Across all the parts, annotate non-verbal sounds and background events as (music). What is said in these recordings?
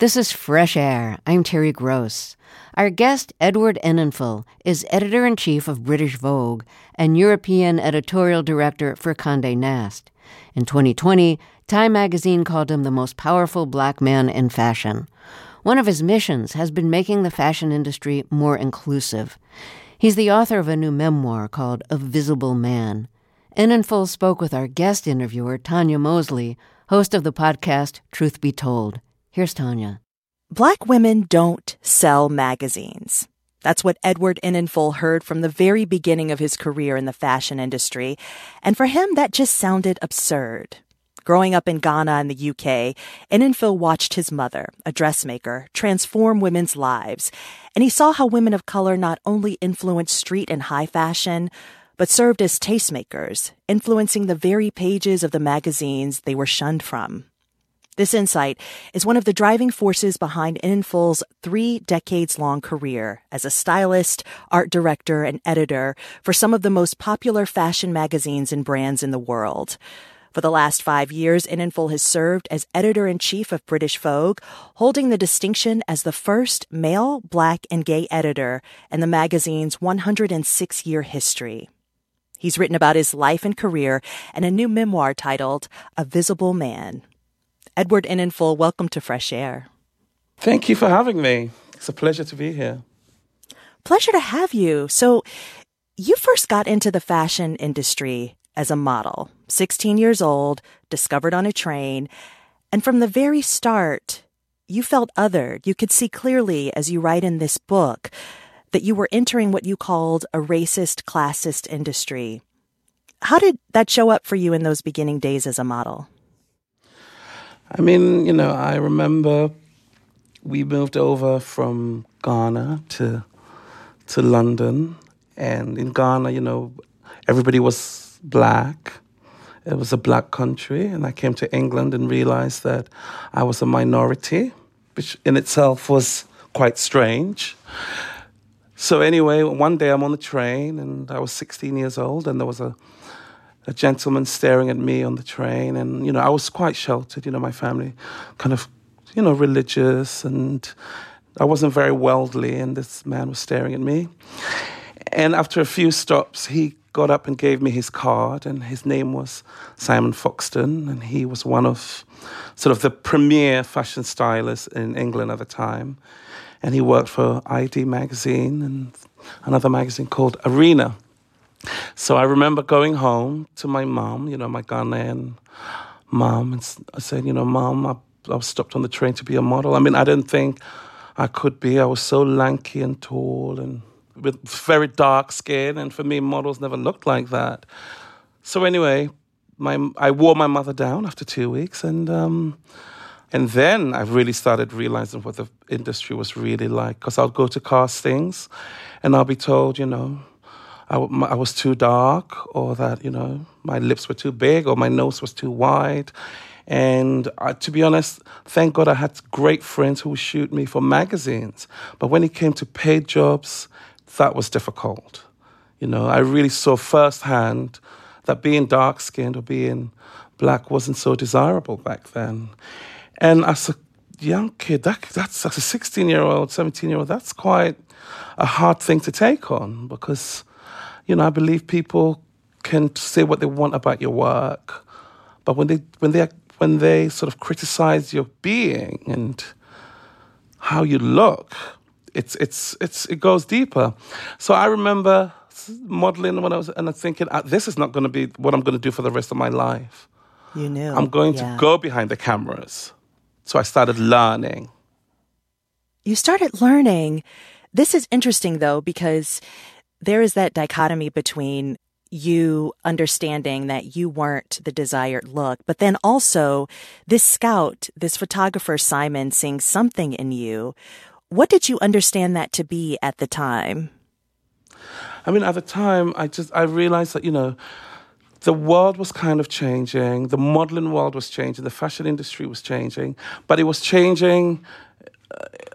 This is Fresh Air. I'm Terry Gross. Our guest, Edward Enninful, is editor in chief of British Vogue and European editorial director for Conde Nast. In 2020, Time magazine called him the most powerful black man in fashion. One of his missions has been making the fashion industry more inclusive. He's the author of a new memoir called A Visible Man. Enninful spoke with our guest interviewer, Tanya Mosley, host of the podcast Truth Be Told. Here's Tanya. Black women don't sell magazines. That's what Edward Enninful heard from the very beginning of his career in the fashion industry. And for him, that just sounded absurd. Growing up in Ghana and the UK, Enninful watched his mother, a dressmaker, transform women's lives. And he saw how women of color not only influenced street and high fashion, but served as tastemakers, influencing the very pages of the magazines they were shunned from. This insight is one of the driving forces behind Enninful's three decades long career as a stylist, art director, and editor for some of the most popular fashion magazines and brands in the world. For the last five years, Enninful has served as editor in chief of British Vogue, holding the distinction as the first male, black, and gay editor in the magazine's 106 year history. He's written about his life and career in a new memoir titled A Visible Man. Edward Enninful, welcome to Fresh Air. Thank you for having me. It's a pleasure to be here. Pleasure to have you. So, you first got into the fashion industry as a model, 16 years old, discovered on a train, and from the very start, you felt othered. You could see clearly, as you write in this book, that you were entering what you called a racist, classist industry. How did that show up for you in those beginning days as a model? I mean, you know, I remember we moved over from Ghana to to London, and in Ghana, you know, everybody was black. It was a black country, and I came to England and realized that I was a minority, which in itself was quite strange. So anyway, one day I'm on the train, and I was 16 years old, and there was a a gentleman staring at me on the train. And, you know, I was quite sheltered. You know, my family kind of, you know, religious and I wasn't very worldly. And this man was staring at me. And after a few stops, he got up and gave me his card. And his name was Simon Foxton. And he was one of sort of the premier fashion stylists in England at the time. And he worked for ID magazine and another magazine called Arena. So I remember going home to my mom, you know, my Ghanaian mom, and I said, you know, mom, I, I was stopped on the train to be a model. I mean, I didn't think I could be. I was so lanky and tall and with very dark skin, and for me, models never looked like that. So anyway, my I wore my mother down after two weeks, and um, and then I really started realizing what the industry was really like. Because I'll go to castings, and I'll be told, you know, I, I was too dark, or that you know my lips were too big, or my nose was too wide. And uh, to be honest, thank God I had great friends who would shoot me for magazines. But when it came to paid jobs, that was difficult. You know, I really saw firsthand that being dark skinned or being black wasn't so desirable back then. And as a young kid, that, that's as a 16 year old, 17 year old, that's quite a hard thing to take on because you know, I believe people can say what they want about your work, but when they when they when they sort of criticize your being and how you look, it's it's it's it goes deeper. So I remember modeling when I was and I'm thinking, ah, this is not going to be what I'm going to do for the rest of my life. You knew. I'm going yeah. to go behind the cameras. So I started learning. You started learning. This is interesting though because there is that dichotomy between you understanding that you weren't the desired look, but then also this scout, this photographer, Simon, seeing something in you. What did you understand that to be at the time? I mean, at the time, I just, I realized that, you know, the world was kind of changing, the modeling world was changing, the fashion industry was changing, but it was changing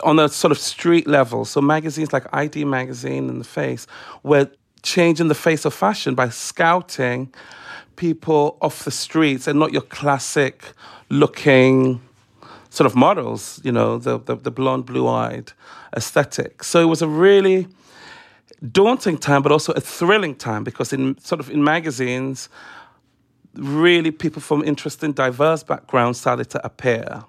on a sort of street level. So magazines like ID Magazine and The Face were changing the face of fashion by scouting people off the streets and not your classic looking sort of models, you know, the, the, the blonde, blue eyed aesthetic. So it was a really daunting time, but also a thrilling time because in sort of in magazines, really people from interesting, diverse backgrounds started to appear.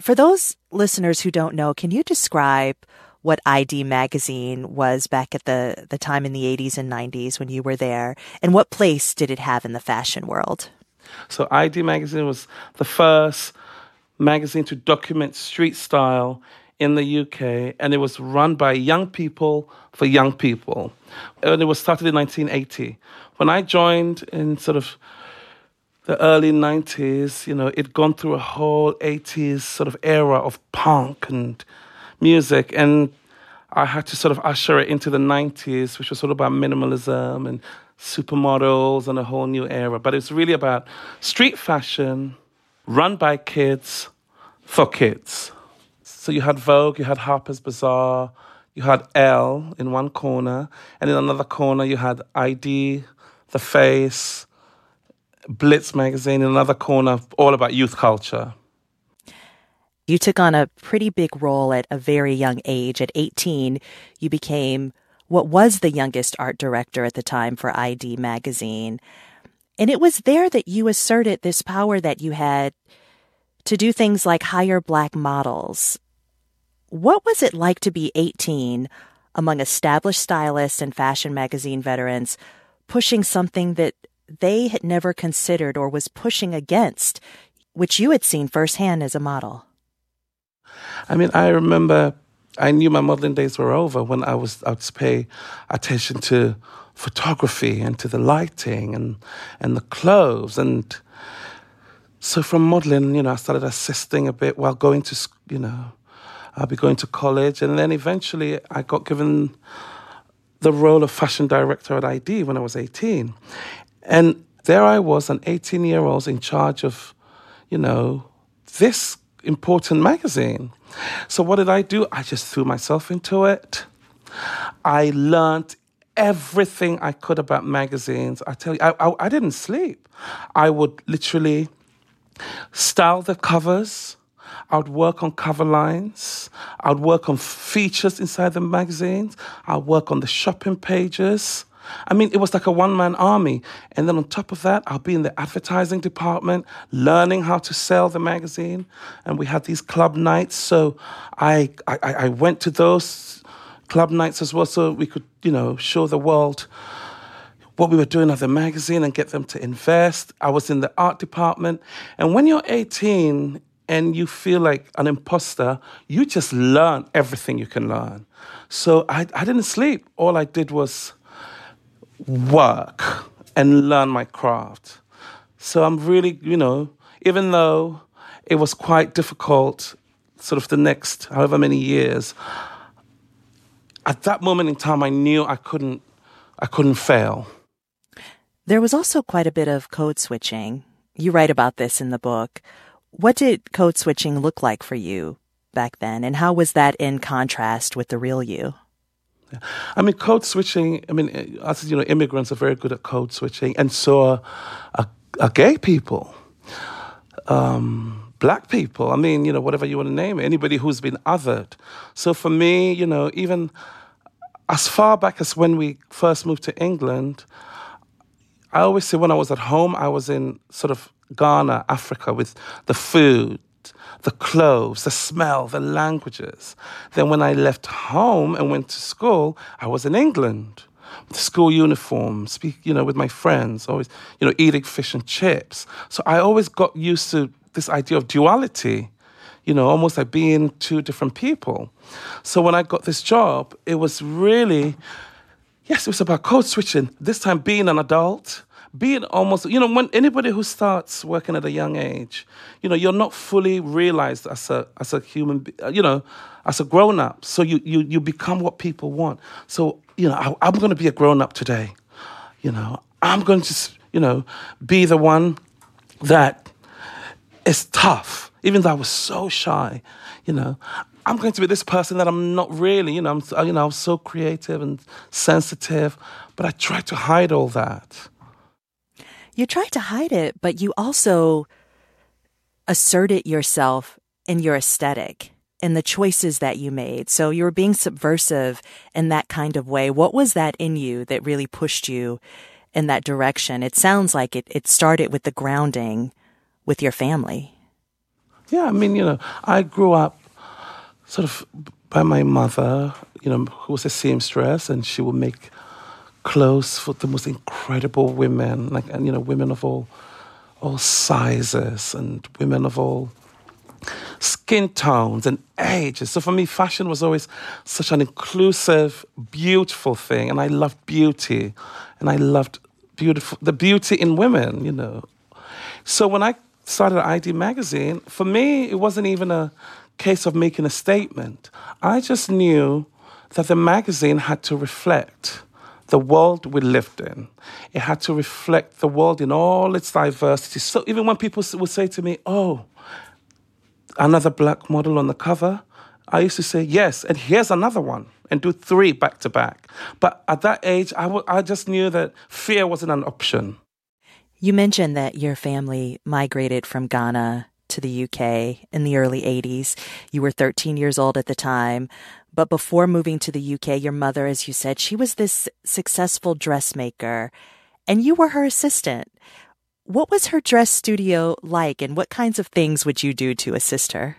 For those listeners who don't know, can you describe what ID magazine was back at the, the time in the 80s and 90s when you were there, and what place did it have in the fashion world? So, ID magazine was the first magazine to document street style in the UK, and it was run by young people for young people. And it was started in 1980. When I joined in sort of the early 90s, you know, it'd gone through a whole 80s sort of era of punk and music. And I had to sort of usher it into the 90s, which was sort of about minimalism and supermodels and a whole new era. But it's really about street fashion run by kids for kids. So you had Vogue, you had Harper's Bazaar, you had Elle in one corner, and in another corner you had ID, The Face, Blitz magazine in another corner, all about youth culture. You took on a pretty big role at a very young age. At 18, you became what was the youngest art director at the time for ID magazine. And it was there that you asserted this power that you had to do things like hire black models. What was it like to be 18 among established stylists and fashion magazine veterans pushing something that they had never considered or was pushing against, which you had seen firsthand as a model? I mean, I remember I knew my modeling days were over when I was I would pay attention to photography and to the lighting and and the clothes and so from modeling, you know, I started assisting a bit while going to you know, I'll be going to college and then eventually I got given the role of fashion director at ID when I was 18. And there I was, an 18 year old in charge of, you know, this important magazine. So what did I do? I just threw myself into it. I learned everything I could about magazines. I tell you, I, I, I didn't sleep. I would literally style the covers. I would work on cover lines. I would work on features inside the magazines. I would work on the shopping pages. I mean, it was like a one man army. And then on top of that, I'll be in the advertising department, learning how to sell the magazine. And we had these club nights. So I, I, I went to those club nights as well so we could, you know, show the world what we were doing at the magazine and get them to invest. I was in the art department. And when you're 18 and you feel like an imposter, you just learn everything you can learn. So I, I didn't sleep. All I did was work and learn my craft. So I'm really, you know, even though it was quite difficult, sort of the next however many years, at that moment in time, I knew I couldn't, I couldn't fail. There was also quite a bit of code switching. You write about this in the book. What did code switching look like for you back then, and how was that in contrast with the real you? I mean, code switching. I mean, as you know, immigrants are very good at code switching, and so are, are, are gay people, um, black people. I mean, you know, whatever you want to name it, anybody who's been othered. So for me, you know, even as far back as when we first moved to England, I always say when I was at home, I was in sort of Ghana, Africa, with the food, the clothes, the smell, the languages. Then when I left home and went to school, I was in England. The school uniform, speak, you know, with my friends, always, you know, eating fish and chips. So I always got used to this idea of duality, you know, almost like being two different people. So when I got this job, it was really, yes, it was about code switching. This time being an adult, being almost, you know, when anybody who starts working at a young age, you know, you're not fully realized as a as a human, uh, you know, as a grown up. So you you you become what people want. So you know, I, I'm going to be a grown up today. You know, I'm going to you know be the one that is tough, even though I was so shy. You know, I'm going to be this person that I'm not really. You know, I'm uh, you know I'm so creative and sensitive, but I try to hide all that you tried to hide it, but you also asserted yourself in your aesthetic and the choices that you made. So you were being subversive in that kind of way. What was that in you that really pushed you in that direction? It sounds like it, it started with the grounding with your family. Yeah, I mean, you know, I grew up sort of by my mother, you know, who was a seamstress, and she would make clothes for the most incredible women, like, and, you know, women of all, all sizes and women of all skin tones and ages. So for me, fashion was always such an inclusive, beautiful thing, and I loved beauty, and I loved beautiful the beauty in women, you know. So when I started ID Magazine, for me, it wasn't even a case of making a statement. I just knew that the magazine had to reflect the world we lived in. It had to reflect the world in all its diversity. So even when people would say to me, Oh, another black model on the cover, I used to say, Yes, and here's another one, and do three back to back. But at that age, I, w- I just knew that fear wasn't an option. You mentioned that your family migrated from Ghana to the UK in the early 80s. You were 13 years old at the time. But before moving to the UK, your mother, as you said, she was this successful dressmaker and you were her assistant. What was her dress studio like and what kinds of things would you do to assist her?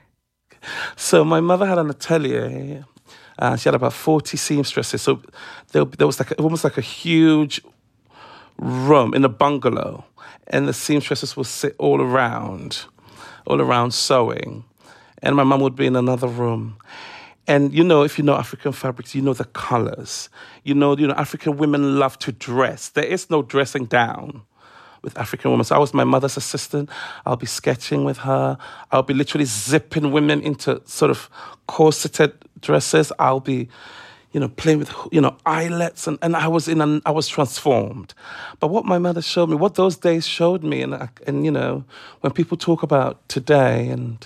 So my mother had an atelier. Uh, she had about 40 seamstresses. So there, there was like a, almost like a huge room in a bungalow and the seamstresses would sit all around, all around sewing. And my mum would be in another room. And you know, if you know African fabrics, you know the colors. You know, you know, African women love to dress. There is no dressing down with African women. So I was my mother's assistant. I'll be sketching with her. I'll be literally zipping women into sort of corseted dresses. I'll be you know, playing with, you know, eyelets, and, and I was in, an, I was transformed. But what my mother showed me, what those days showed me, and and you know, when people talk about today and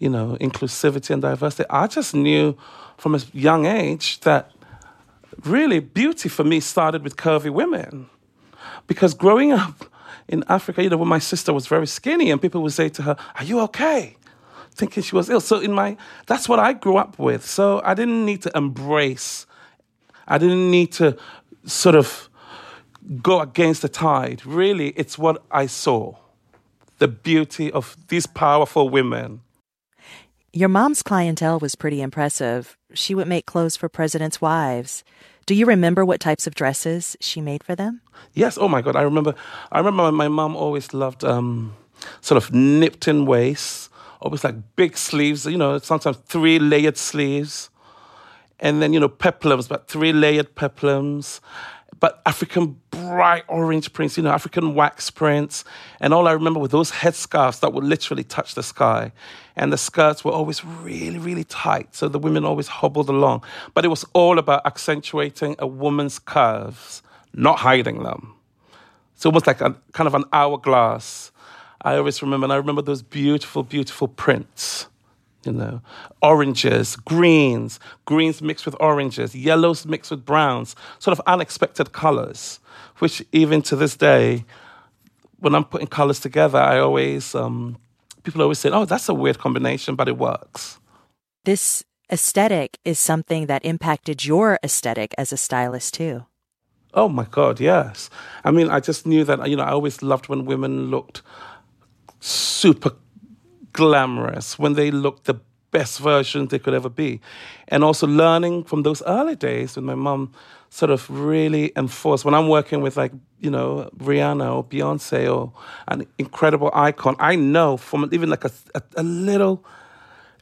you know, inclusivity and diversity, I just knew from a young age that really beauty for me started with curvy women, because growing up in Africa, you know, when my sister was very skinny, and people would say to her, "Are you okay?" thinking she was ill. So in my that's what I grew up with. So I didn't need to embrace. I didn't need to sort of go against the tide. Really, it's what I saw. The beauty of these powerful women. Your mom's clientele was pretty impressive. She would make clothes for presidents' wives. Do you remember what types of dresses she made for them? Yes. Oh my God, I remember. I remember my mom always loved um, sort of nipped in waists always like big sleeves, you know, sometimes three layered sleeves. And then, you know, peplums, but three layered peplums. But African bright orange prints, you know, African wax prints. And all I remember were those headscarves that would literally touch the sky. And the skirts were always really, really tight. So the women always hobbled along. But it was all about accentuating a woman's curves, not hiding them. It's almost like a kind of an hourglass I always remember, and I remember those beautiful, beautiful prints. You know, oranges, greens, greens mixed with oranges, yellows mixed with browns, sort of unexpected colors, which even to this day, when I'm putting colors together, I always, um, people always say, oh, that's a weird combination, but it works. This aesthetic is something that impacted your aesthetic as a stylist too. Oh my God, yes. I mean, I just knew that, you know, I always loved when women looked super glamorous, when they look the best version they could ever be. And also learning from those early days when my mom sort of really enforced, when I'm working with like, you know, Rihanna or Beyonce or an incredible icon, I know from even like a, a, a little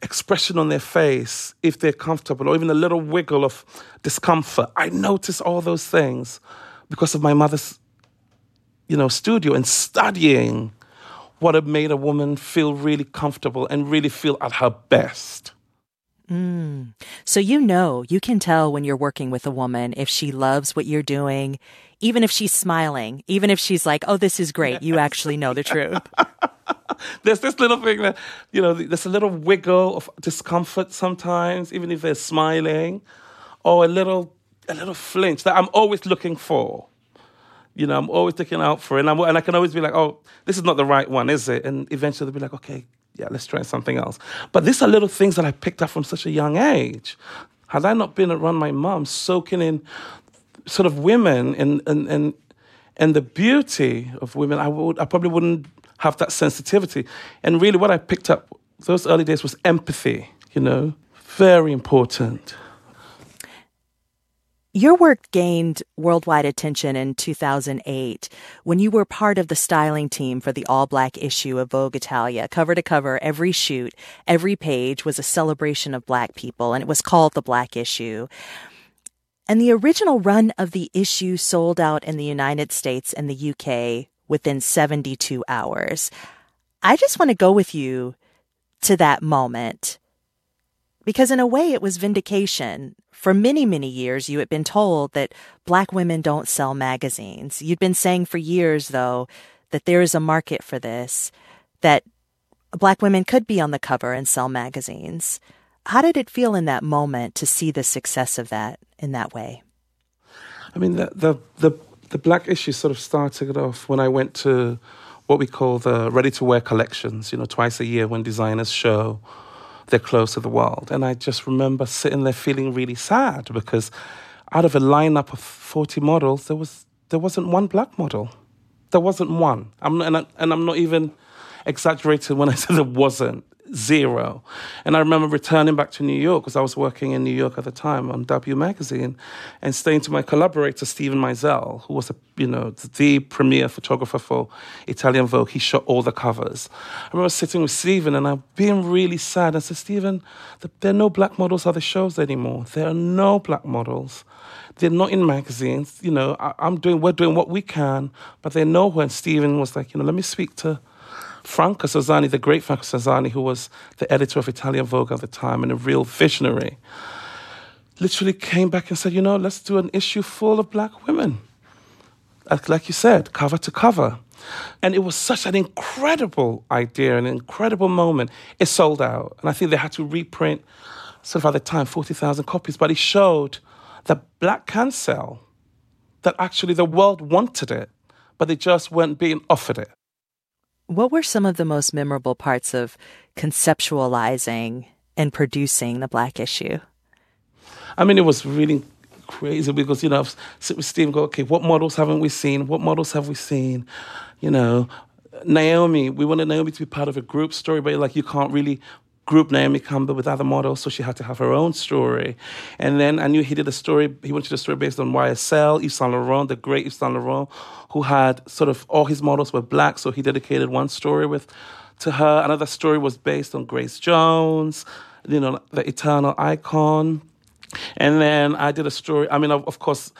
expression on their face, if they're comfortable, or even a little wiggle of discomfort. I notice all those things because of my mother's, you know, studio and studying what had made a woman feel really comfortable and really feel at her best. Mm. So you know, you can tell when you're working with a woman if she loves what you're doing, even if she's smiling, even if she's like, "Oh, this is great." You actually know the truth. (laughs) there's this little thing that you know, there's a little wiggle of discomfort sometimes, even if they're smiling, or a little a little flinch that I'm always looking for you know, I'm always looking out for it. And, and I can always be like, oh, this is not the right one, is it? And eventually they'll be like, okay, yeah, let's try something else. But these are little things that I picked up from such a young age. Had I not been around my mom, soaking in sort of women and and and and the beauty of women, I would I probably wouldn't have that sensitivity. And really, what I picked up those early days was empathy. You know, very important. Your work gained worldwide attention in 2008 when you were part of the styling team for the all black issue of Vogue Italia. Cover to cover, every shoot, every page was a celebration of black people, and it was called the Black Issue. And the original run of the issue sold out in the United States and the UK within 72 hours. I just want to go with you to that moment because, in a way, it was vindication for many, many years, you had been told that black women don't sell magazines. You'd been saying for years, though, that there is a market for this, that black women could be on the cover and sell magazines. How did it feel in that moment to see the success of that in that way? I mean, the, the, the, the black issue sort of started off when I went to what we call the ready to wear collections, you know, twice a year when designers show they're close to the world. And I just remember sitting there feeling really sad because out of a lineup of 40 models, there, was, there wasn't one black model. There wasn't one. I'm, and, I, and I'm not even exaggerating when I (laughs) say there wasn't zero. And I remember returning back to New York because I was working in New York at the time on W Magazine and saying to my collaborator, Steven Meisel, who was a, you know, the premier photographer for Italian Vogue. He shot all the covers. I remember sitting with Steven and I'm being really sad. I said, Steven, there are no black models at the shows anymore. There are no black models. They're not in magazines. You know, I, am doing, we're doing what we can, but they're nowhere. And Steven was like, you know, let me speak to Franca Sozzani, the great Franca Sozzani, who was the editor of Italian Vogue at the time and a real visionary, literally came back and said, you know, let's do an issue full of black women. Like you said, cover to cover. And it was such an incredible idea, an incredible moment. It sold out. And I think they had to reprint, sort of at the time, 40,000 copies. But it showed that black can sell, that actually the world wanted it, but they just weren't being offered it. What were some of the most memorable parts of conceptualizing and producing the Black issue? I mean, it was really crazy because, you know, I've sit with Steve and go, okay, what models haven't we seen? What models have we seen? You know, Naomi, we wanted Naomi to be part of a group story, but like you can't really group Naomi Campbell with other models, so she had to have her own story. And then I knew he did a story, he wanted a story based on YSL, Yves Saint Laurent, the great Yves Saint Laurent, who had sort of all his models were black, so he dedicated one story with to her. Another story was based on Grace Jones, you know, the eternal icon. And then I did a story, I mean, of, of course,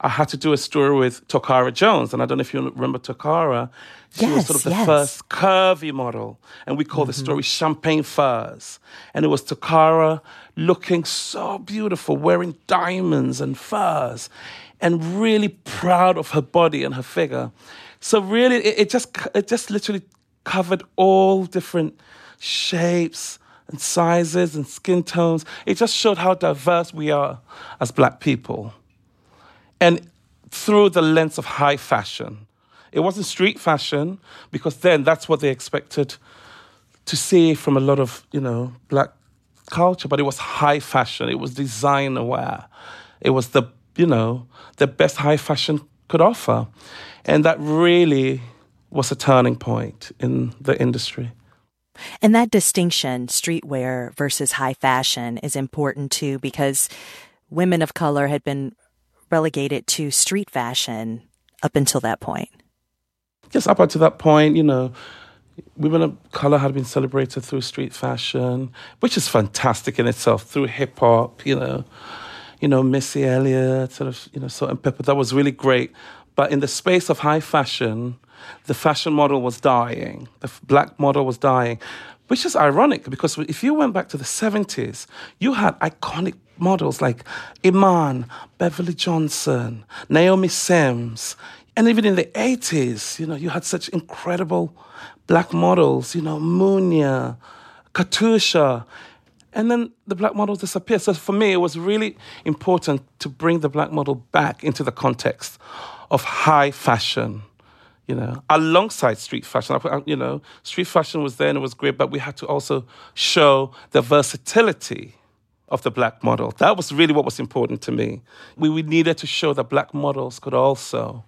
I had to do a story with Toccara Jones, and I don't know if you remember Toccara. She yes, was sort of the yes. first curvy model, and we call mm-hmm. the story Champagne Furs. And it was Toccara looking so beautiful, wearing diamonds and furs, and really proud of her body and her figure. So really, it, it just it just literally covered all different shapes and sizes and skin tones. It just showed how diverse we are as Black people and through the lens of high fashion. It wasn't street fashion because then that's what they expected to see from a lot of, you know, black culture, but it was high fashion. It was designer wear. It was the, you know, the best high fashion could offer. And that really was a turning point in the industry. And that distinction, streetwear versus high fashion, is important too because women of color had been relegated to street fashion up until that point? Yes, up until that point, you know, women of color had been celebrated through street fashion, which is fantastic in itself, through hip hop, you know, you know, Missy Elliott, sort of, you know, Salt-N-Pepa. That was really great. But in the space of high fashion, the fashion model was dying. The black model was dying, which is ironic because if you went back to the 70s, you had iconic models like Iman, Beverly Johnson, Naomi Sims, and even in the 80s, you know, you had such incredible black models, you know, Mounia, Katoucha, and then the black models disappeared. So for me, it was really important to bring the black model back into the context of high fashion, you know, alongside street fashion. Uh, you know, street fashion was there and it was great, but we had to also show the versatility of the black model. That was really what was important to me. We, we needed to show that black models could also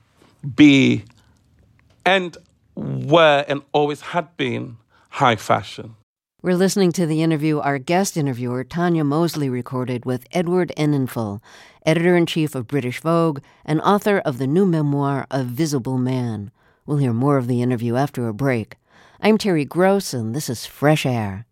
be and were and always had been high fashion. We're listening to the interview our guest interviewer, Tanya Mosley, recorded with Edward Enninful, editor in chief of British Vogue and author of the new memoir, A Visible Man. We'll hear more of the interview after a break. I'm Terry Gross, and this is Fresh Air.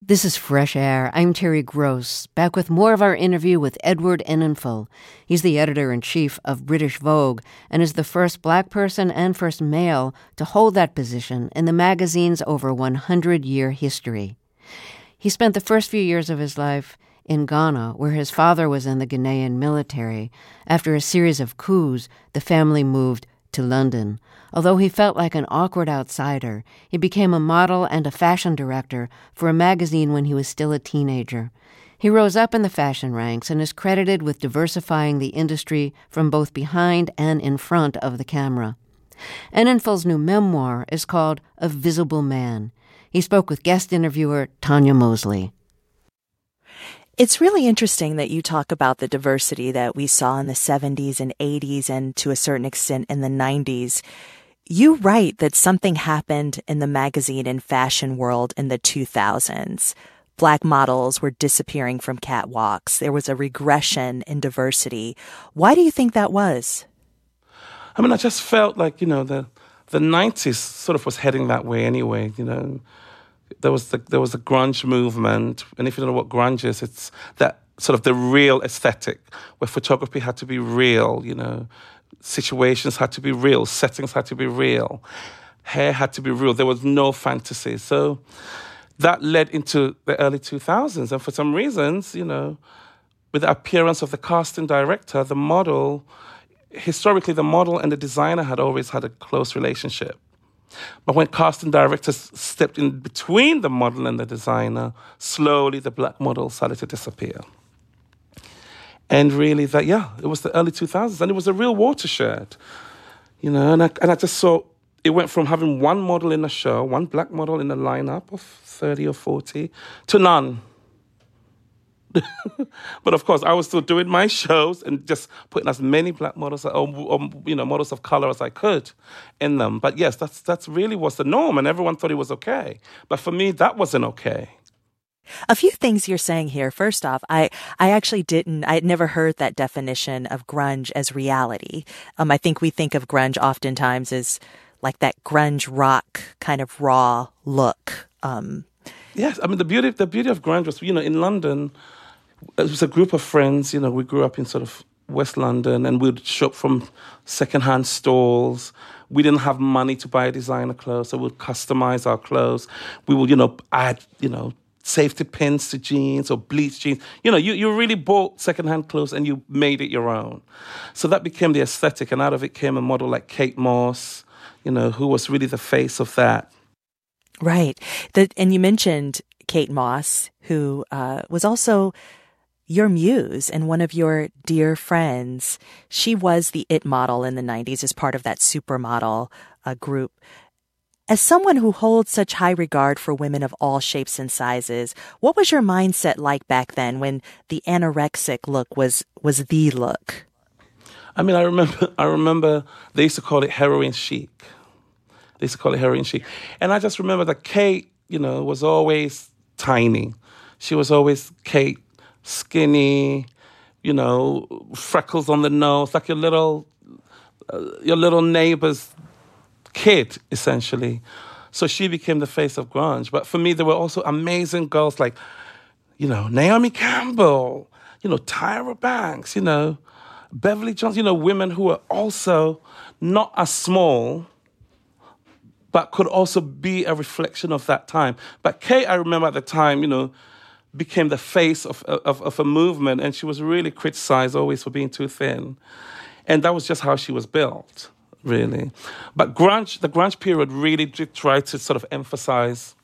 This is Fresh Air. I'm Terry Gross, back with more of our interview with Edward Enninful. He's the editor in chief of British Vogue and is the first black person and first male to hold that position in the magazine's over 100 year history. He spent the first few years of his life in Ghana, where his father was in the Ghanaian military. After a series of coups, the family moved to London. Although he felt like an awkward outsider, he became a model and a fashion director for a magazine when he was still a teenager. He rose up in the fashion ranks and is credited with diversifying the industry from both behind and in front of the camera. Enninful's new memoir is called A Visible Man. He spoke with guest interviewer Tanya Mosley. It's really interesting that you talk about the diversity that we saw in the 70s and 80s and to a certain extent in the 90s. You write that something happened in the magazine and fashion world in the 2000s. Black models were disappearing from catwalks. There was a regression in diversity. Why do you think that was? I mean, I just felt like, you know, the, the 90s sort of was heading that way anyway, you know there was the there was a grunge movement, and if you don't know what grunge is, it's that sort of the real aesthetic where photography had to be real, you know, situations had to be real, settings had to be real, hair had to be real. There was no fantasy. So that led into the early 2000s, and for some reasons, you know, with the appearance of the casting director, the model, historically, the model and the designer had always had a close relationship. But when casting directors stepped in between the model and the designer, slowly the black model started to disappear. And really, that yeah, it was the early 2000s, and it was a real watershed, you know. And I, and I just saw it went from having one model in a show, one black model in a lineup of 30 or 40, to none. (laughs) but of course, I was still doing my shows and just putting as many black models or, or, you know models of color as I could in them. But yes, that's that's really was the norm, and everyone thought it was okay. But for me, that wasn't okay. A few things you're saying here. First off, I, I actually didn't, I had never heard that definition of grunge as reality. Um, I think we think of grunge oftentimes as like that grunge rock kind of raw look. Um, yes, I mean the beauty, the beauty of grunge was, you know, in London, it was a group of friends. You know, we grew up in sort of West London, and we'd shop from secondhand stalls. We didn't have money to buy designer clothes, so we'd customize our clothes. We would, you know, add, you know, safety pins to jeans or bleach jeans. You know, you, you really bought secondhand clothes and you made it your own. So that became the aesthetic, and out of it came a model like Kate Moss, you know, who was really the face of that. Right. The, and you mentioned Kate Moss, who uh, was also your muse and one of your dear friends. She was the it model in the 90s as part of that supermodel uh, group. As someone who holds such high regard for women of all shapes and sizes, what was your mindset like back then when the anorexic look was was the look? I mean, I remember (laughs) I remember they used to call it heroin chic. They used to call it heroin chic. And I just remember that Kate, you know, was always tiny. She was always Kate skinny, you know, freckles on the nose, like your little, uh, your little neighbor's kid, essentially. So she became the face of grunge. But for me, there were also amazing girls like, you know, Naomi Campbell, you know, Tyra Banks, you know, Beverly Jones, you know, women who were also not as small, but could also be a reflection of that time. But Kate, I remember at the time, you know, became the face of, of, of a movement, and she was really criticized always for being too thin. And that was just how she was built, really. But grunge, the grunge period really did try to sort of emphasize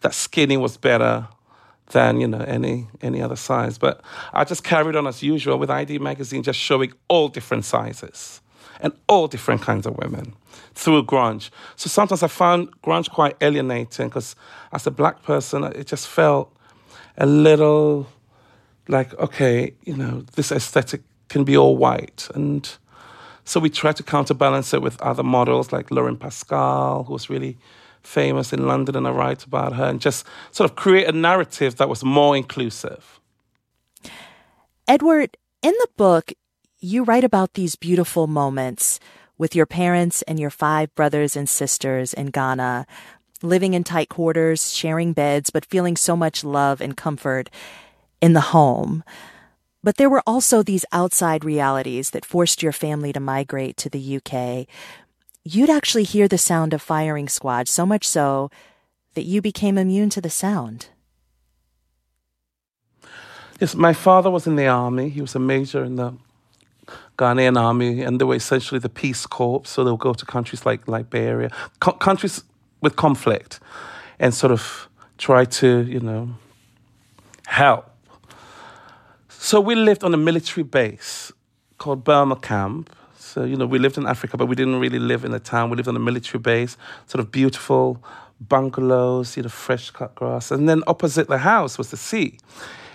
that skinny was better than you know any any other size. But I just carried on as usual with ID magazine, just showing all different sizes and all different kinds of women through grunge. So sometimes I found grunge quite alienating because as a black person, it just felt a little like, okay, you know, this aesthetic can be all white. And so we tried to counterbalance it with other models like Lauren Pascal, who was really famous in London, and I write about her, and just sort of create a narrative that was more inclusive. Edward, in the book, you write about these beautiful moments with your parents and your five brothers and sisters in Ghana, living in tight quarters, sharing beds, but feeling so much love and comfort in the home. But there were also these outside realities that forced your family to migrate to the UK. You'd actually hear the sound of firing squad, so much so that you became immune to the sound. Yes, my father was in the army. He was a major in the Ghanaian army, and they were essentially the Peace Corps. So they'll go to countries like Liberia, co- countries with conflict, and sort of try to, you know, help. So we lived on a military base called Burma Camp. So, you know, we lived in Africa, but we didn't really live in a town. We lived on a military base, sort of beautiful bungalows, you know, fresh cut grass. And then opposite the house was the sea.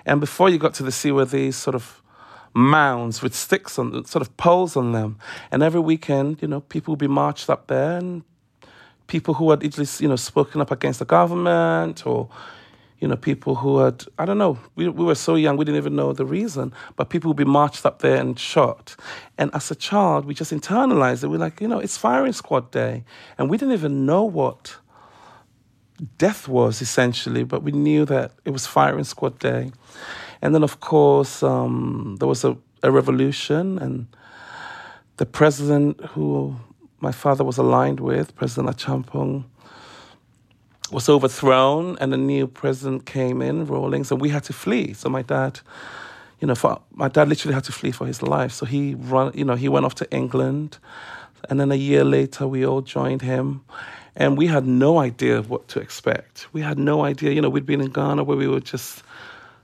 And before you got to the sea were these sort of mounds with sticks on, sort of poles on them. And every weekend, you know, people would be marched up there and people who had at least, you know, spoken up against the government or, you know, people who had, I don't know, we, we were so young, we didn't even know the reason, but people would be marched up there and shot. And as a child, we just internalized it. We're like, you know, it's firing squad day. And we didn't even know what death was essentially, but we knew that it was firing squad day. And then, of course, um, there was a, a revolution, and the president who my father was aligned with, President Acheampong, was overthrown, and a new president came in, Rawlings, and we had to flee. So my dad, you know, for, my dad literally had to flee for his life. So he run, you know, he went off to England, and then a year later, we all joined him. And we had no idea what to expect. We had no idea. You know, we'd been in Ghana where we were just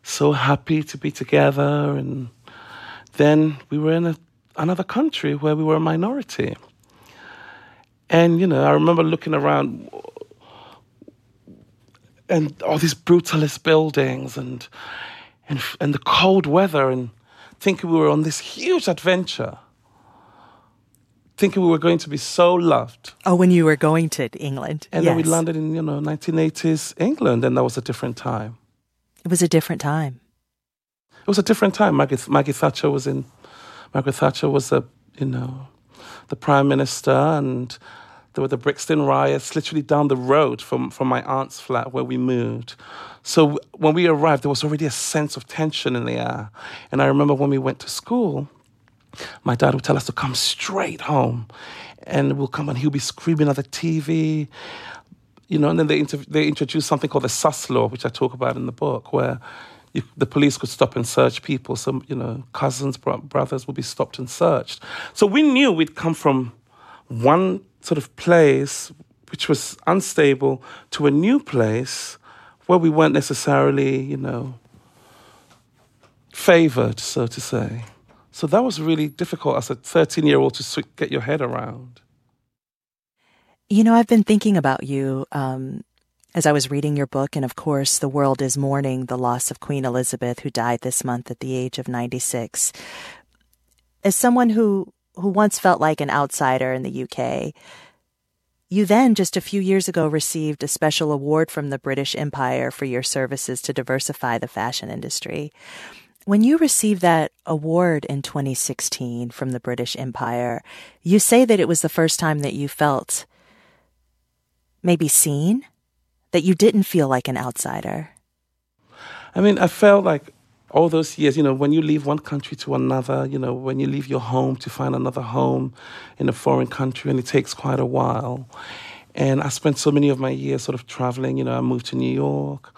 so happy to be together. And then we were in a, another country where we were a minority. And, you know, I remember looking around and all these brutalist buildings and, and, and the cold weather and thinking we were on this huge adventure. Thinking we were going to be so loved. Oh, when you were going to England. And yes. then we landed in, you know, 1980s England, and that was a different time. It was a different time. It was a different time. Maggie, Maggie Thatcher was in. Margaret Thatcher was a, you know, the prime minister, and there were the Brixton riots literally down the road from, from my aunt's flat where we moved. So when we arrived, there was already a sense of tension in the air. And I remember when we went to school, my dad would tell us to come straight home. And we'll come and he'll be screaming at the TV you know, and then they inter- they introduced something called the sus law, which I talk about in the book, where you, the police could stop and search people. So you know, cousins, bro- brothers would be stopped and searched. So we knew we'd come from one sort of place which was unstable to a new place where we weren't necessarily, you know, favored, so to say. So that was really difficult as a 13 year old to get your head around. You know, I've been thinking about you um, as I was reading your book, and of course, the world is mourning the loss of Queen Elizabeth, who died this month at the age of 96. As someone who, who once felt like an outsider in the UK, you then, just a few years ago, received a special award from the British Empire for your services to diversify the fashion industry. When you received that award in 2016 from the British Empire, you say that it was the first time that you felt maybe seen? That you didn't feel like an outsider? I mean, I felt like all those years, you know, when you leave one country to another, you know, when you leave your home to find another home in a foreign country, and it takes quite a while. And I spent so many of my years sort of traveling, you know, I moved to New York.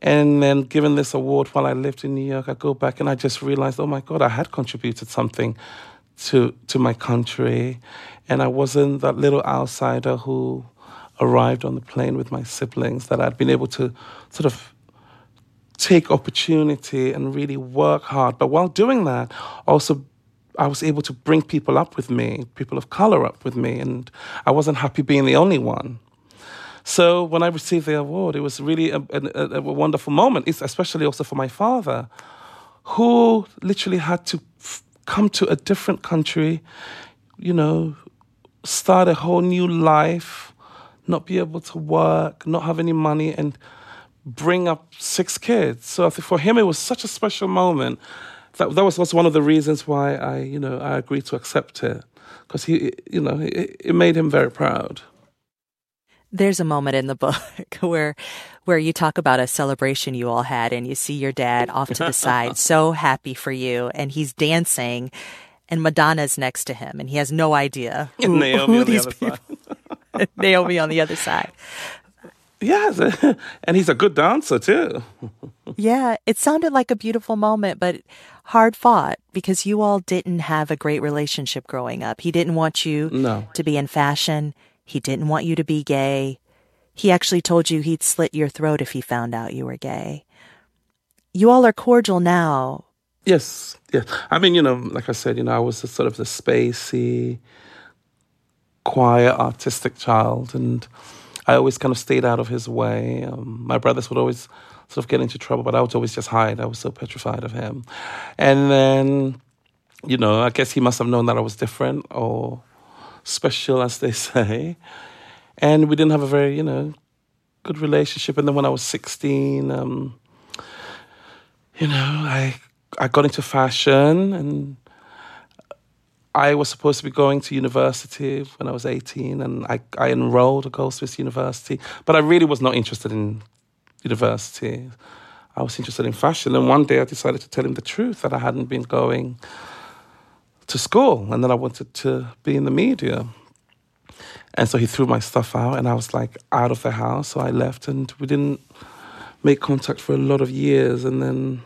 And then given this award while I lived in New York, I go back and I just realized, oh my God, I had contributed something to to my country. And I wasn't that little outsider who arrived on the plane with my siblings that I'd been able to sort of take opportunity and really work hard. But while doing that, also I was able to bring people up with me, people of color up with me, and I wasn't happy being the only one. So when I received the award, it was really a, a, a wonderful moment, especially also for my father, who literally had to f- come to a different country, you know, start a whole new life, not be able to work, not have any money, and bring up six kids. So I think for him, it was such a special moment. That that was also one of the reasons why I, you know, I agreed to accept it because he, you know, it, it made him very proud. There's a moment in the book (laughs) where where you talk about a celebration you all had and you see your dad off to the (laughs) side, so happy for you, and he's dancing and Madonna's next to him and he has no idea (laughs) who, who these people Naomi on the other side. Yes, (laughs) and he's a good dancer too. yeah, it sounded like a beautiful moment, but hard fought because you all didn't have a great relationship growing up. He didn't want you no. to be in fashion. He didn't want you to be gay. He actually told you he'd slit your throat if he found out you were gay. You all are cordial now. Yes, yes. I mean, you know, like I said, you know, I was sort of the spacey, quiet, artistic child, and I always kind of stayed out of his way. Um, my brothers would always sort of get into trouble, but I would always just hide. I was so petrified of him. And then, you know, I guess he must have known that I was different or special, as they (laughs) say. And we didn't have a very, you know, good relationship. And then when I was 16, um, you know, I I got into fashion and I was supposed to be going to university when I was 18 and I, I enrolled at Goldsmiths University, but I really was not interested in university. I was interested in fashion. And one day I decided to tell him the truth that I hadn't been going to school and that I wanted to be in the media. And so he threw my stuff out, and I was like out of the house. So I left, and we didn't make contact for a lot of years. And then,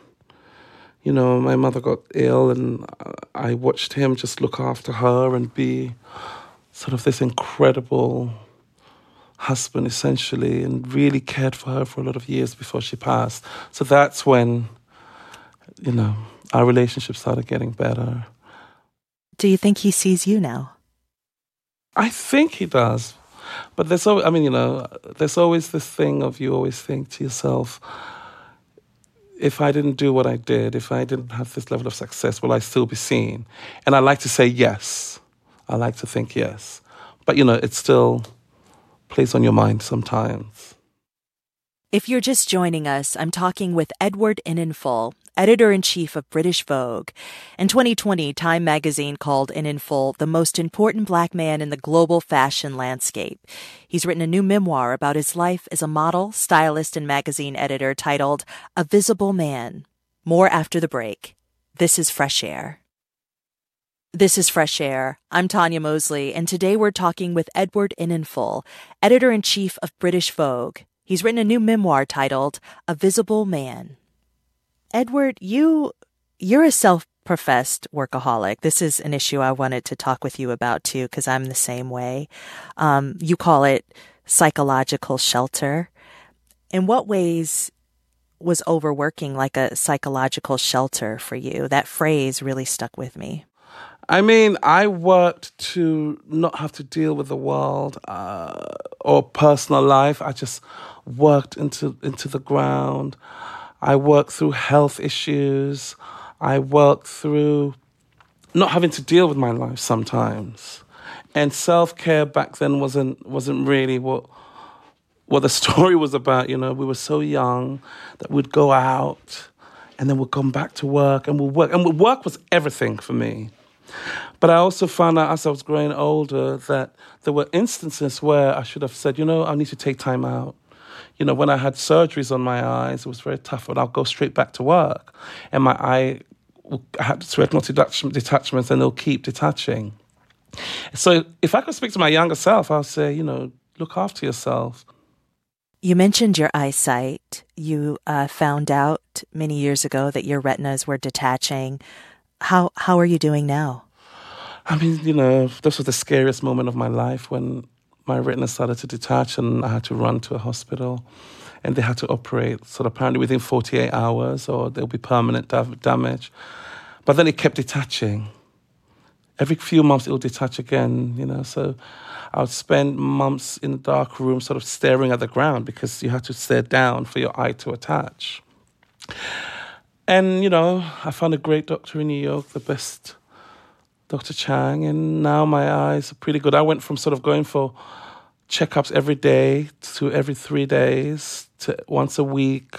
you know, my mother got ill, and uh, I watched him just look after her and be sort of this incredible husband, essentially, and really cared for her for a lot of years before she passed. So that's when, you know, our relationship started getting better. Do you think he sees you now? I think he does. But there's always, I mean, you know, there's always this thing of you always think to yourself, if I didn't do what I did, if I didn't have this level of success, will I still be seen? And I like to say yes. I like to think yes. But, you know, it still plays on your mind sometimes. If you're just joining us, I'm talking with Edward Enninful, editor in chief of British Vogue. In 2020, Time magazine called Enninful the most important black man in the global fashion landscape. He's written a new memoir about his life as a model, stylist, and magazine editor titled A Visible Man. More after the break. This is Fresh Air. This is Fresh Air. I'm Tanya Mosley, and today we're talking with Edward Enninful, editor in chief of British Vogue. He's written a new memoir titled A Visible Man. Edward, you you're a self-professed workaholic. This is an issue I wanted to talk with you about too, because I'm the same way. Um, you call it psychological shelter. In what ways was overworking like a psychological shelter for you? That phrase really stuck with me. I mean, I worked to not have to deal with the world uh, or personal life. I just worked into into the ground. I worked through health issues. I worked through not having to deal with my life sometimes. And self care back then wasn't wasn't really what what the (laughs) story was about. You know, we were so young that we'd go out and then we'd come back to work and we'd work. And work was everything for me. But I also found out as I was growing older that there were instances where I should have said, you know, I need to take time out you know, when I had surgeries on my eyes, it was very tough, but I'll go straight back to work. And my eye, I had to retinal detachments and they'll keep detaching. So if I could speak to my younger self, I'll say, you know, look after yourself. You mentioned your eyesight. You uh, found out many years ago that your retinas were detaching. How how are you doing now? I mean, you know, this was the scariest moment of my life when my retina started to detach and I had to run to a hospital and they had to operate. So apparently within 48 hours or there'll be permanent da- damage. But then it kept detaching. every few months it will detach again, you know. So I would spend months in the dark room sort of staring at the ground because you had to stare down for your eye to attach. And, you know, I found a great doctor in New York, the best Dr. Chang, and now my eyes are pretty good. I went from sort of going for checkups every day to every three days to once a week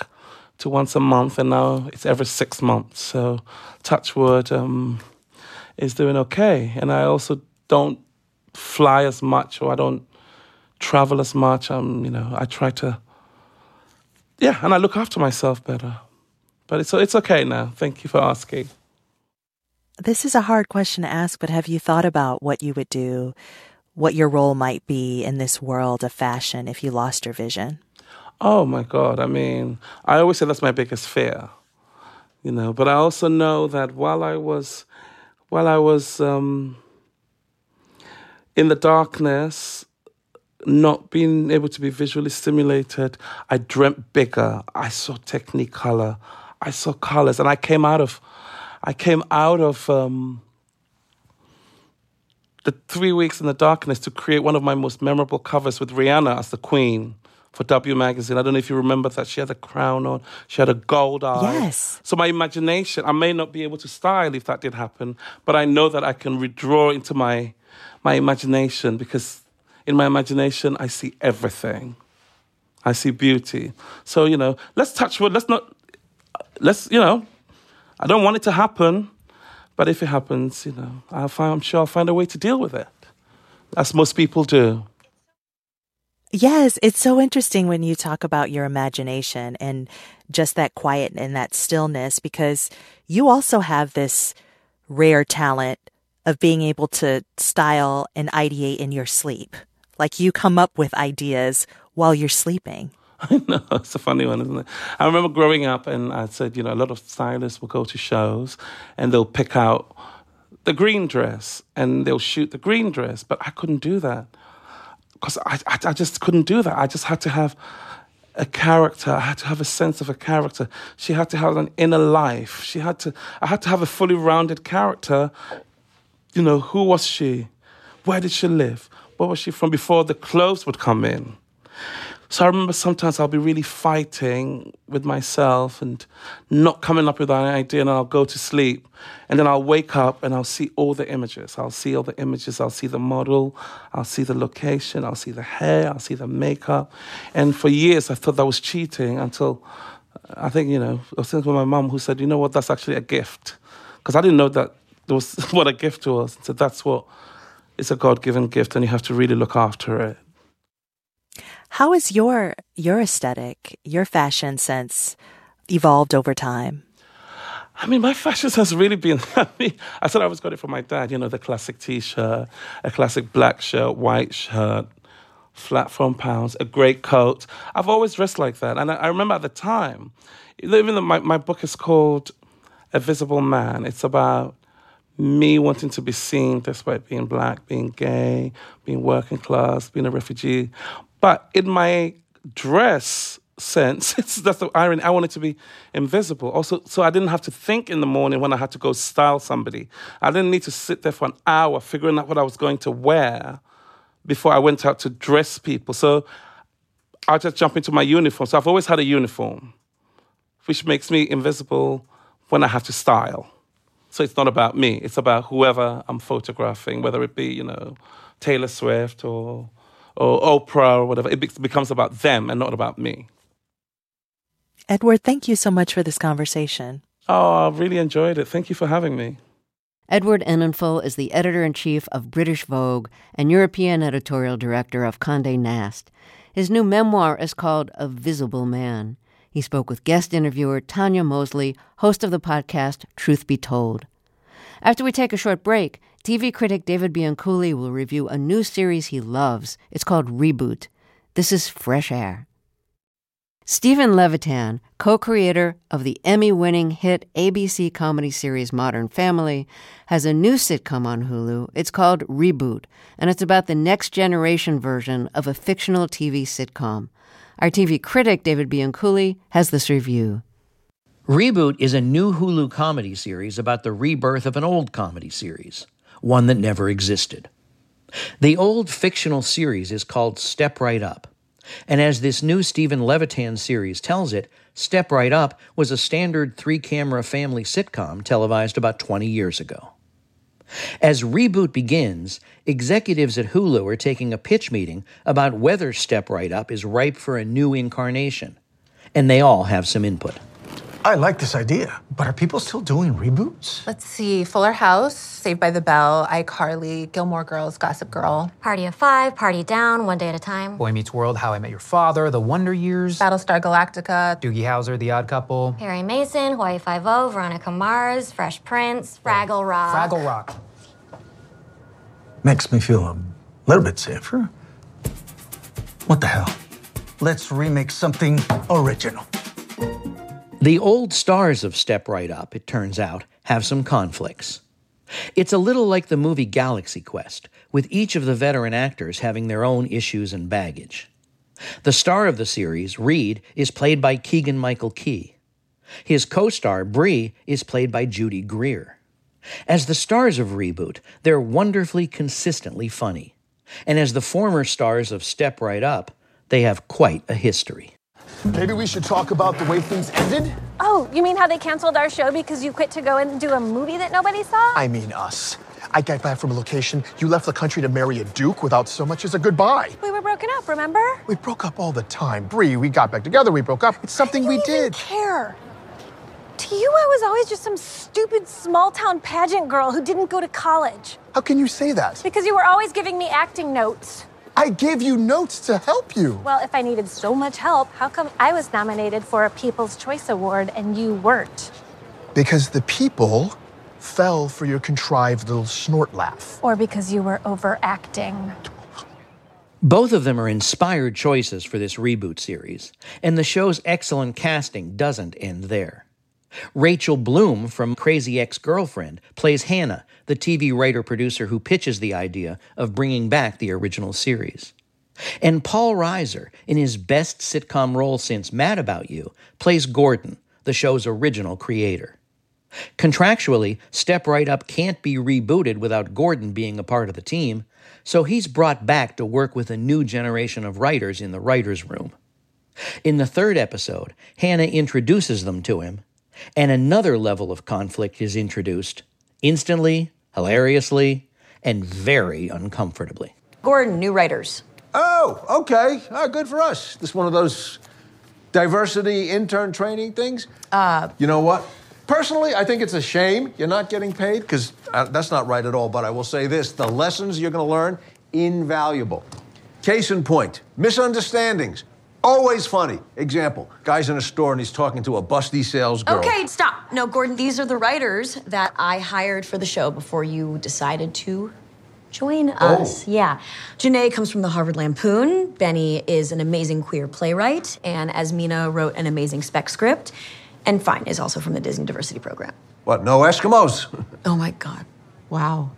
to once a month, and now it's every six months. So, Touchwood um, is doing okay. And I also don't fly as much, or I don't travel as much. Um, you know, I try to, yeah, and I look after myself better. But it's it's okay now. Thank you for asking. This is a hard question to ask, but have you thought about what you would do, what your role might be in this world of fashion if you lost your vision? Oh my God. I mean, I always say that's my biggest fear, you know, but I also know that while I was, while I was um, in the darkness, not being able to be visually stimulated, I dreamt bigger. I saw technicolor. I saw colors, and I came out of I came out of um, the three weeks in the darkness to create one of my most memorable covers with Rihanna as the queen for W Magazine. I don't know if you remember that. She had a crown on, she had a gold eye. Yes. So my imagination, I may not be able to style if that did happen, but I know that I can redraw into my my imagination because in my imagination I see everything. I see beauty. So, you know, let's touch wood. Let's not let's, you know, I don't want it to happen, but if it happens, you know, I'll find, I'm sure I'll find a way to deal with it, as most people do. Yes, it's so interesting when you talk about your imagination and just that quiet and that stillness because you also have this rare talent of being able to style and ideate in your sleep. Like you come up with ideas while you're sleeping. (laughs) I know, it's a funny one, isn't it? I remember growing up and I said, you know, a lot of stylists will go to shows and they'll pick out the green dress and they'll shoot the green dress, but I couldn't do that because I, I, I just couldn't do that. I just had to have a character. I had to have a sense of a character. She had to have an inner life. She had to. I had to have a fully rounded character. You know, who was she? Where did she live? Where was she from before the clothes would come in? So I remember sometimes I'll be really fighting with myself and not coming up with an idea, and I'll go to sleep. And then I'll wake up and I'll see all the images. I'll see all the images. I'll see the model. I'll see the location. I'll see the hair. I'll see the makeup. And for years, I thought that was cheating until I think, you know, I was thinking with my mom who said, you know what, that's actually a gift. Because I didn't know that there was (laughs) what a gift was. So that's what it's a God given gift, and you have to really look after it. How has your your aesthetic, your fashion sense evolved over time? I mean, my fashion has really been. (laughs) I mean, I said I always got it from my dad. You know, the classic T-shirt, a classic black shirt, white shirt, flat front pounds, a great coat. I've always dressed like that, and I, I remember at the time, even though my my book is called "A Visible Man," it's about me wanting to be seen despite being black, being gay, being working class, being a refugee. But in my dress sense, (laughs) that's the irony. I wanted to be invisible. Also, so I didn't have to think in the morning when I had to go style somebody. I didn't need to sit there for an hour figuring out what I was going to wear before I went out to dress people. So I just jump into my uniform. So I've always had a uniform, which makes me invisible when I have to style. So it's not about me. It's about whoever I'm photographing, whether it be, you know, Taylor Swift or or Oprah or whatever. It becomes about them and not about me. Edward, thank you so much for this conversation. Oh, I really enjoyed it. Thank you for having me. Edward Enninful is the editor in chief of British Vogue and European editorial director of Conde Nast. His new memoir is called A Visible Man. He spoke with guest interviewer Tanya Mosley, host of the podcast Truth Be Told. After we take a short break, TV critic David Bianculli will review a new series he loves. It's called Reboot. This is Fresh Air. Steven Levitan, co creator of the Emmy winning hit ABC comedy series Modern Family, has a new sitcom on Hulu. It's called Reboot, and it's about the next generation version of a fictional TV sitcom. Our TV critic, David Bianculli, has this review. Reboot is a new Hulu comedy series about the rebirth of an old comedy series. one that never existed. The old fictional series is called Step Right Up. And as this new Steven Levitan series tells it, Step Right Up was a standard three camera family sitcom televised about 20 years ago. As Reboot begins, executives at Hulu are taking a pitch meeting about whether Step Right Up is ripe for a new incarnation, and they all have some input. I like this idea, but are people still doing reboots? Let's see Fuller House, Saved by the Bell, iCarly, Gilmore Girls, Gossip Girl, Party of Five, Party Down, One Day at a Time, Boy Meets World, How I Met Your Father, The Wonder Years, Battlestar Galactica, Doogie Howser, The Odd Couple, Harry Mason, Hawaii Five-O, Veronica Mars, Fresh Prince, Fraggle Rock. Fraggle Rock. Makes me feel a little bit safer. What the hell? Let's remake something original. The old stars of Step Right Up, it turns out, have some conflicts. It's a little like the movie Galaxy Quest, with each of the veteran actors having their own issues and baggage. The star of the series, Reed, is played by Keegan Michael Key. His co star, Bree, is played by Judy Greer. As the stars of Reboot, they're wonderfully consistently funny. And as the former stars of Step Right Up, they have quite a history. Maybe we should talk about the way things ended? Oh, you mean how they canceled our show because you quit to go and do a movie that nobody saw? I mean us. I got back from a location. You left the country to marry a duke without so much as a goodbye. We were broken up, remember? We broke up all the time. Bree, we got back together, we broke up. It's something we did. care? To you, I was always just some stupid small town pageant girl who didn't go to college. How can you say that? Because you were always giving me acting notes. I gave you notes to help you. Well, if I needed so much help, how come I was nominated for a People's Choice Award and you weren't? Because the people fell for your contrived little snort laugh. Or because you were overacting. Both of them are inspired choices for this reboot series, and the show's excellent casting doesn't end there. Rachel Bloom from Crazy Ex Girlfriend plays Hannah, the TV writer producer who pitches the idea of bringing back the original series. And Paul Reiser, in his best sitcom role since Mad About You, plays Gordon, the show's original creator. Contractually, Step Right Up can't be rebooted without Gordon being a part of the team, so he's brought back to work with a new generation of writers in the writer's room. In the third episode, Hannah introduces them to him, and another level of conflict is introduced instantly, hilariously, and very uncomfortably. Gordon, new writers. Oh, okay. Oh, good for us. This one of those diversity intern training things? Uh, you know what? Personally, I think it's a shame you're not getting paid because uh, that's not right at all. But I will say this the lessons you're going to learn, invaluable. Case in point misunderstandings. Always funny. Example guy's in a store and he's talking to a busty sales girl. Okay, stop. No, Gordon, these are the writers that I hired for the show before you decided to join oh. us. Oh. Yeah. Janae comes from the Harvard Lampoon. Benny is an amazing queer playwright. And Asmina wrote an amazing spec script. And Fine is also from the Disney Diversity Program. What, no Eskimos? (laughs) Oh my God. Wow.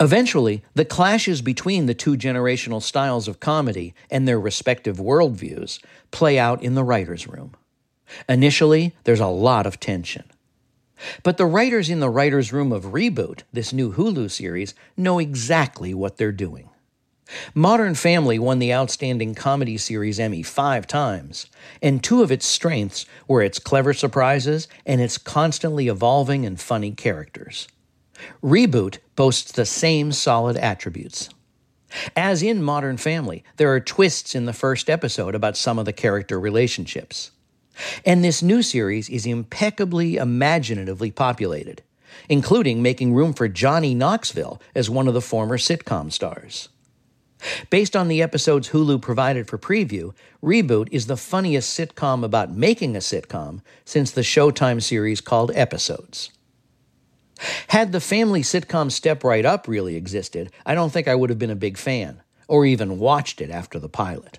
Eventually, the clashes between the two generational styles of comedy and their respective worldviews play out in the writer's room. Initially, there's a lot of tension. But the writers in the writer's room of Reboot, this new Hulu series, know exactly what they're doing. Modern Family won the Outstanding Comedy Series Emmy five times, and two of its strengths were its clever surprises and its constantly evolving and funny characters. Reboot boasts the same solid attributes. As in Modern Family, there are twists in the first episode about some of the character relationships. And this new series is impeccably imaginatively populated, including making room for Johnny Knoxville as one of the former sitcom stars. Based on the episodes Hulu provided for preview, Reboot is the funniest sitcom about making a sitcom since the Showtime series called Episodes. Had the family sitcom Step Right Up really existed, I don't think I would have been a big fan, or even watched it after the pilot.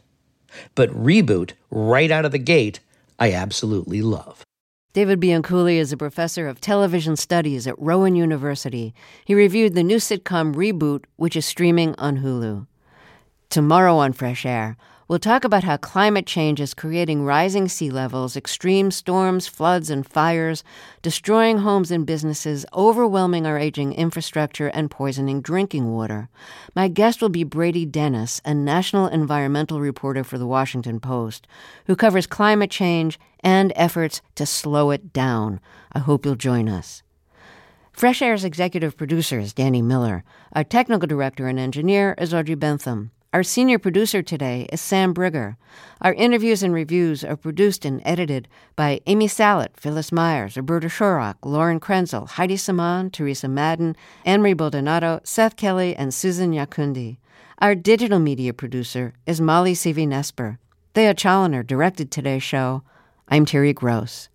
But Reboot, right out of the gate, I absolutely love. David Bianculli is a professor of television studies at Rowan University. He reviewed the new sitcom Reboot, which is streaming on Hulu. Tomorrow on Fresh Air, We'll talk about how climate change is creating rising sea levels, extreme storms, floods, and fires, destroying homes and businesses, overwhelming our aging infrastructure, and poisoning drinking water. My guest will be Brady Dennis, a national environmental reporter for the Washington Post, who covers climate change and efforts to slow it down. I hope you'll join us. Fresh Air's executive producer is Danny Miller. Our technical director and engineer is Audrey Bentham. Our senior producer today is Sam Brigger. Our interviews and reviews are produced and edited by Amy Salit, Phyllis Myers, Roberta Shorrock, Lauren Krenzel, Heidi Simon, Teresa Madden, Anne-Marie Baldonado, Seth Kelly, and Susan Nyakundi. Our digital media producer is Molly Seavy-Nesper. Thea Challoner directed today's show. I'm Terry Gross.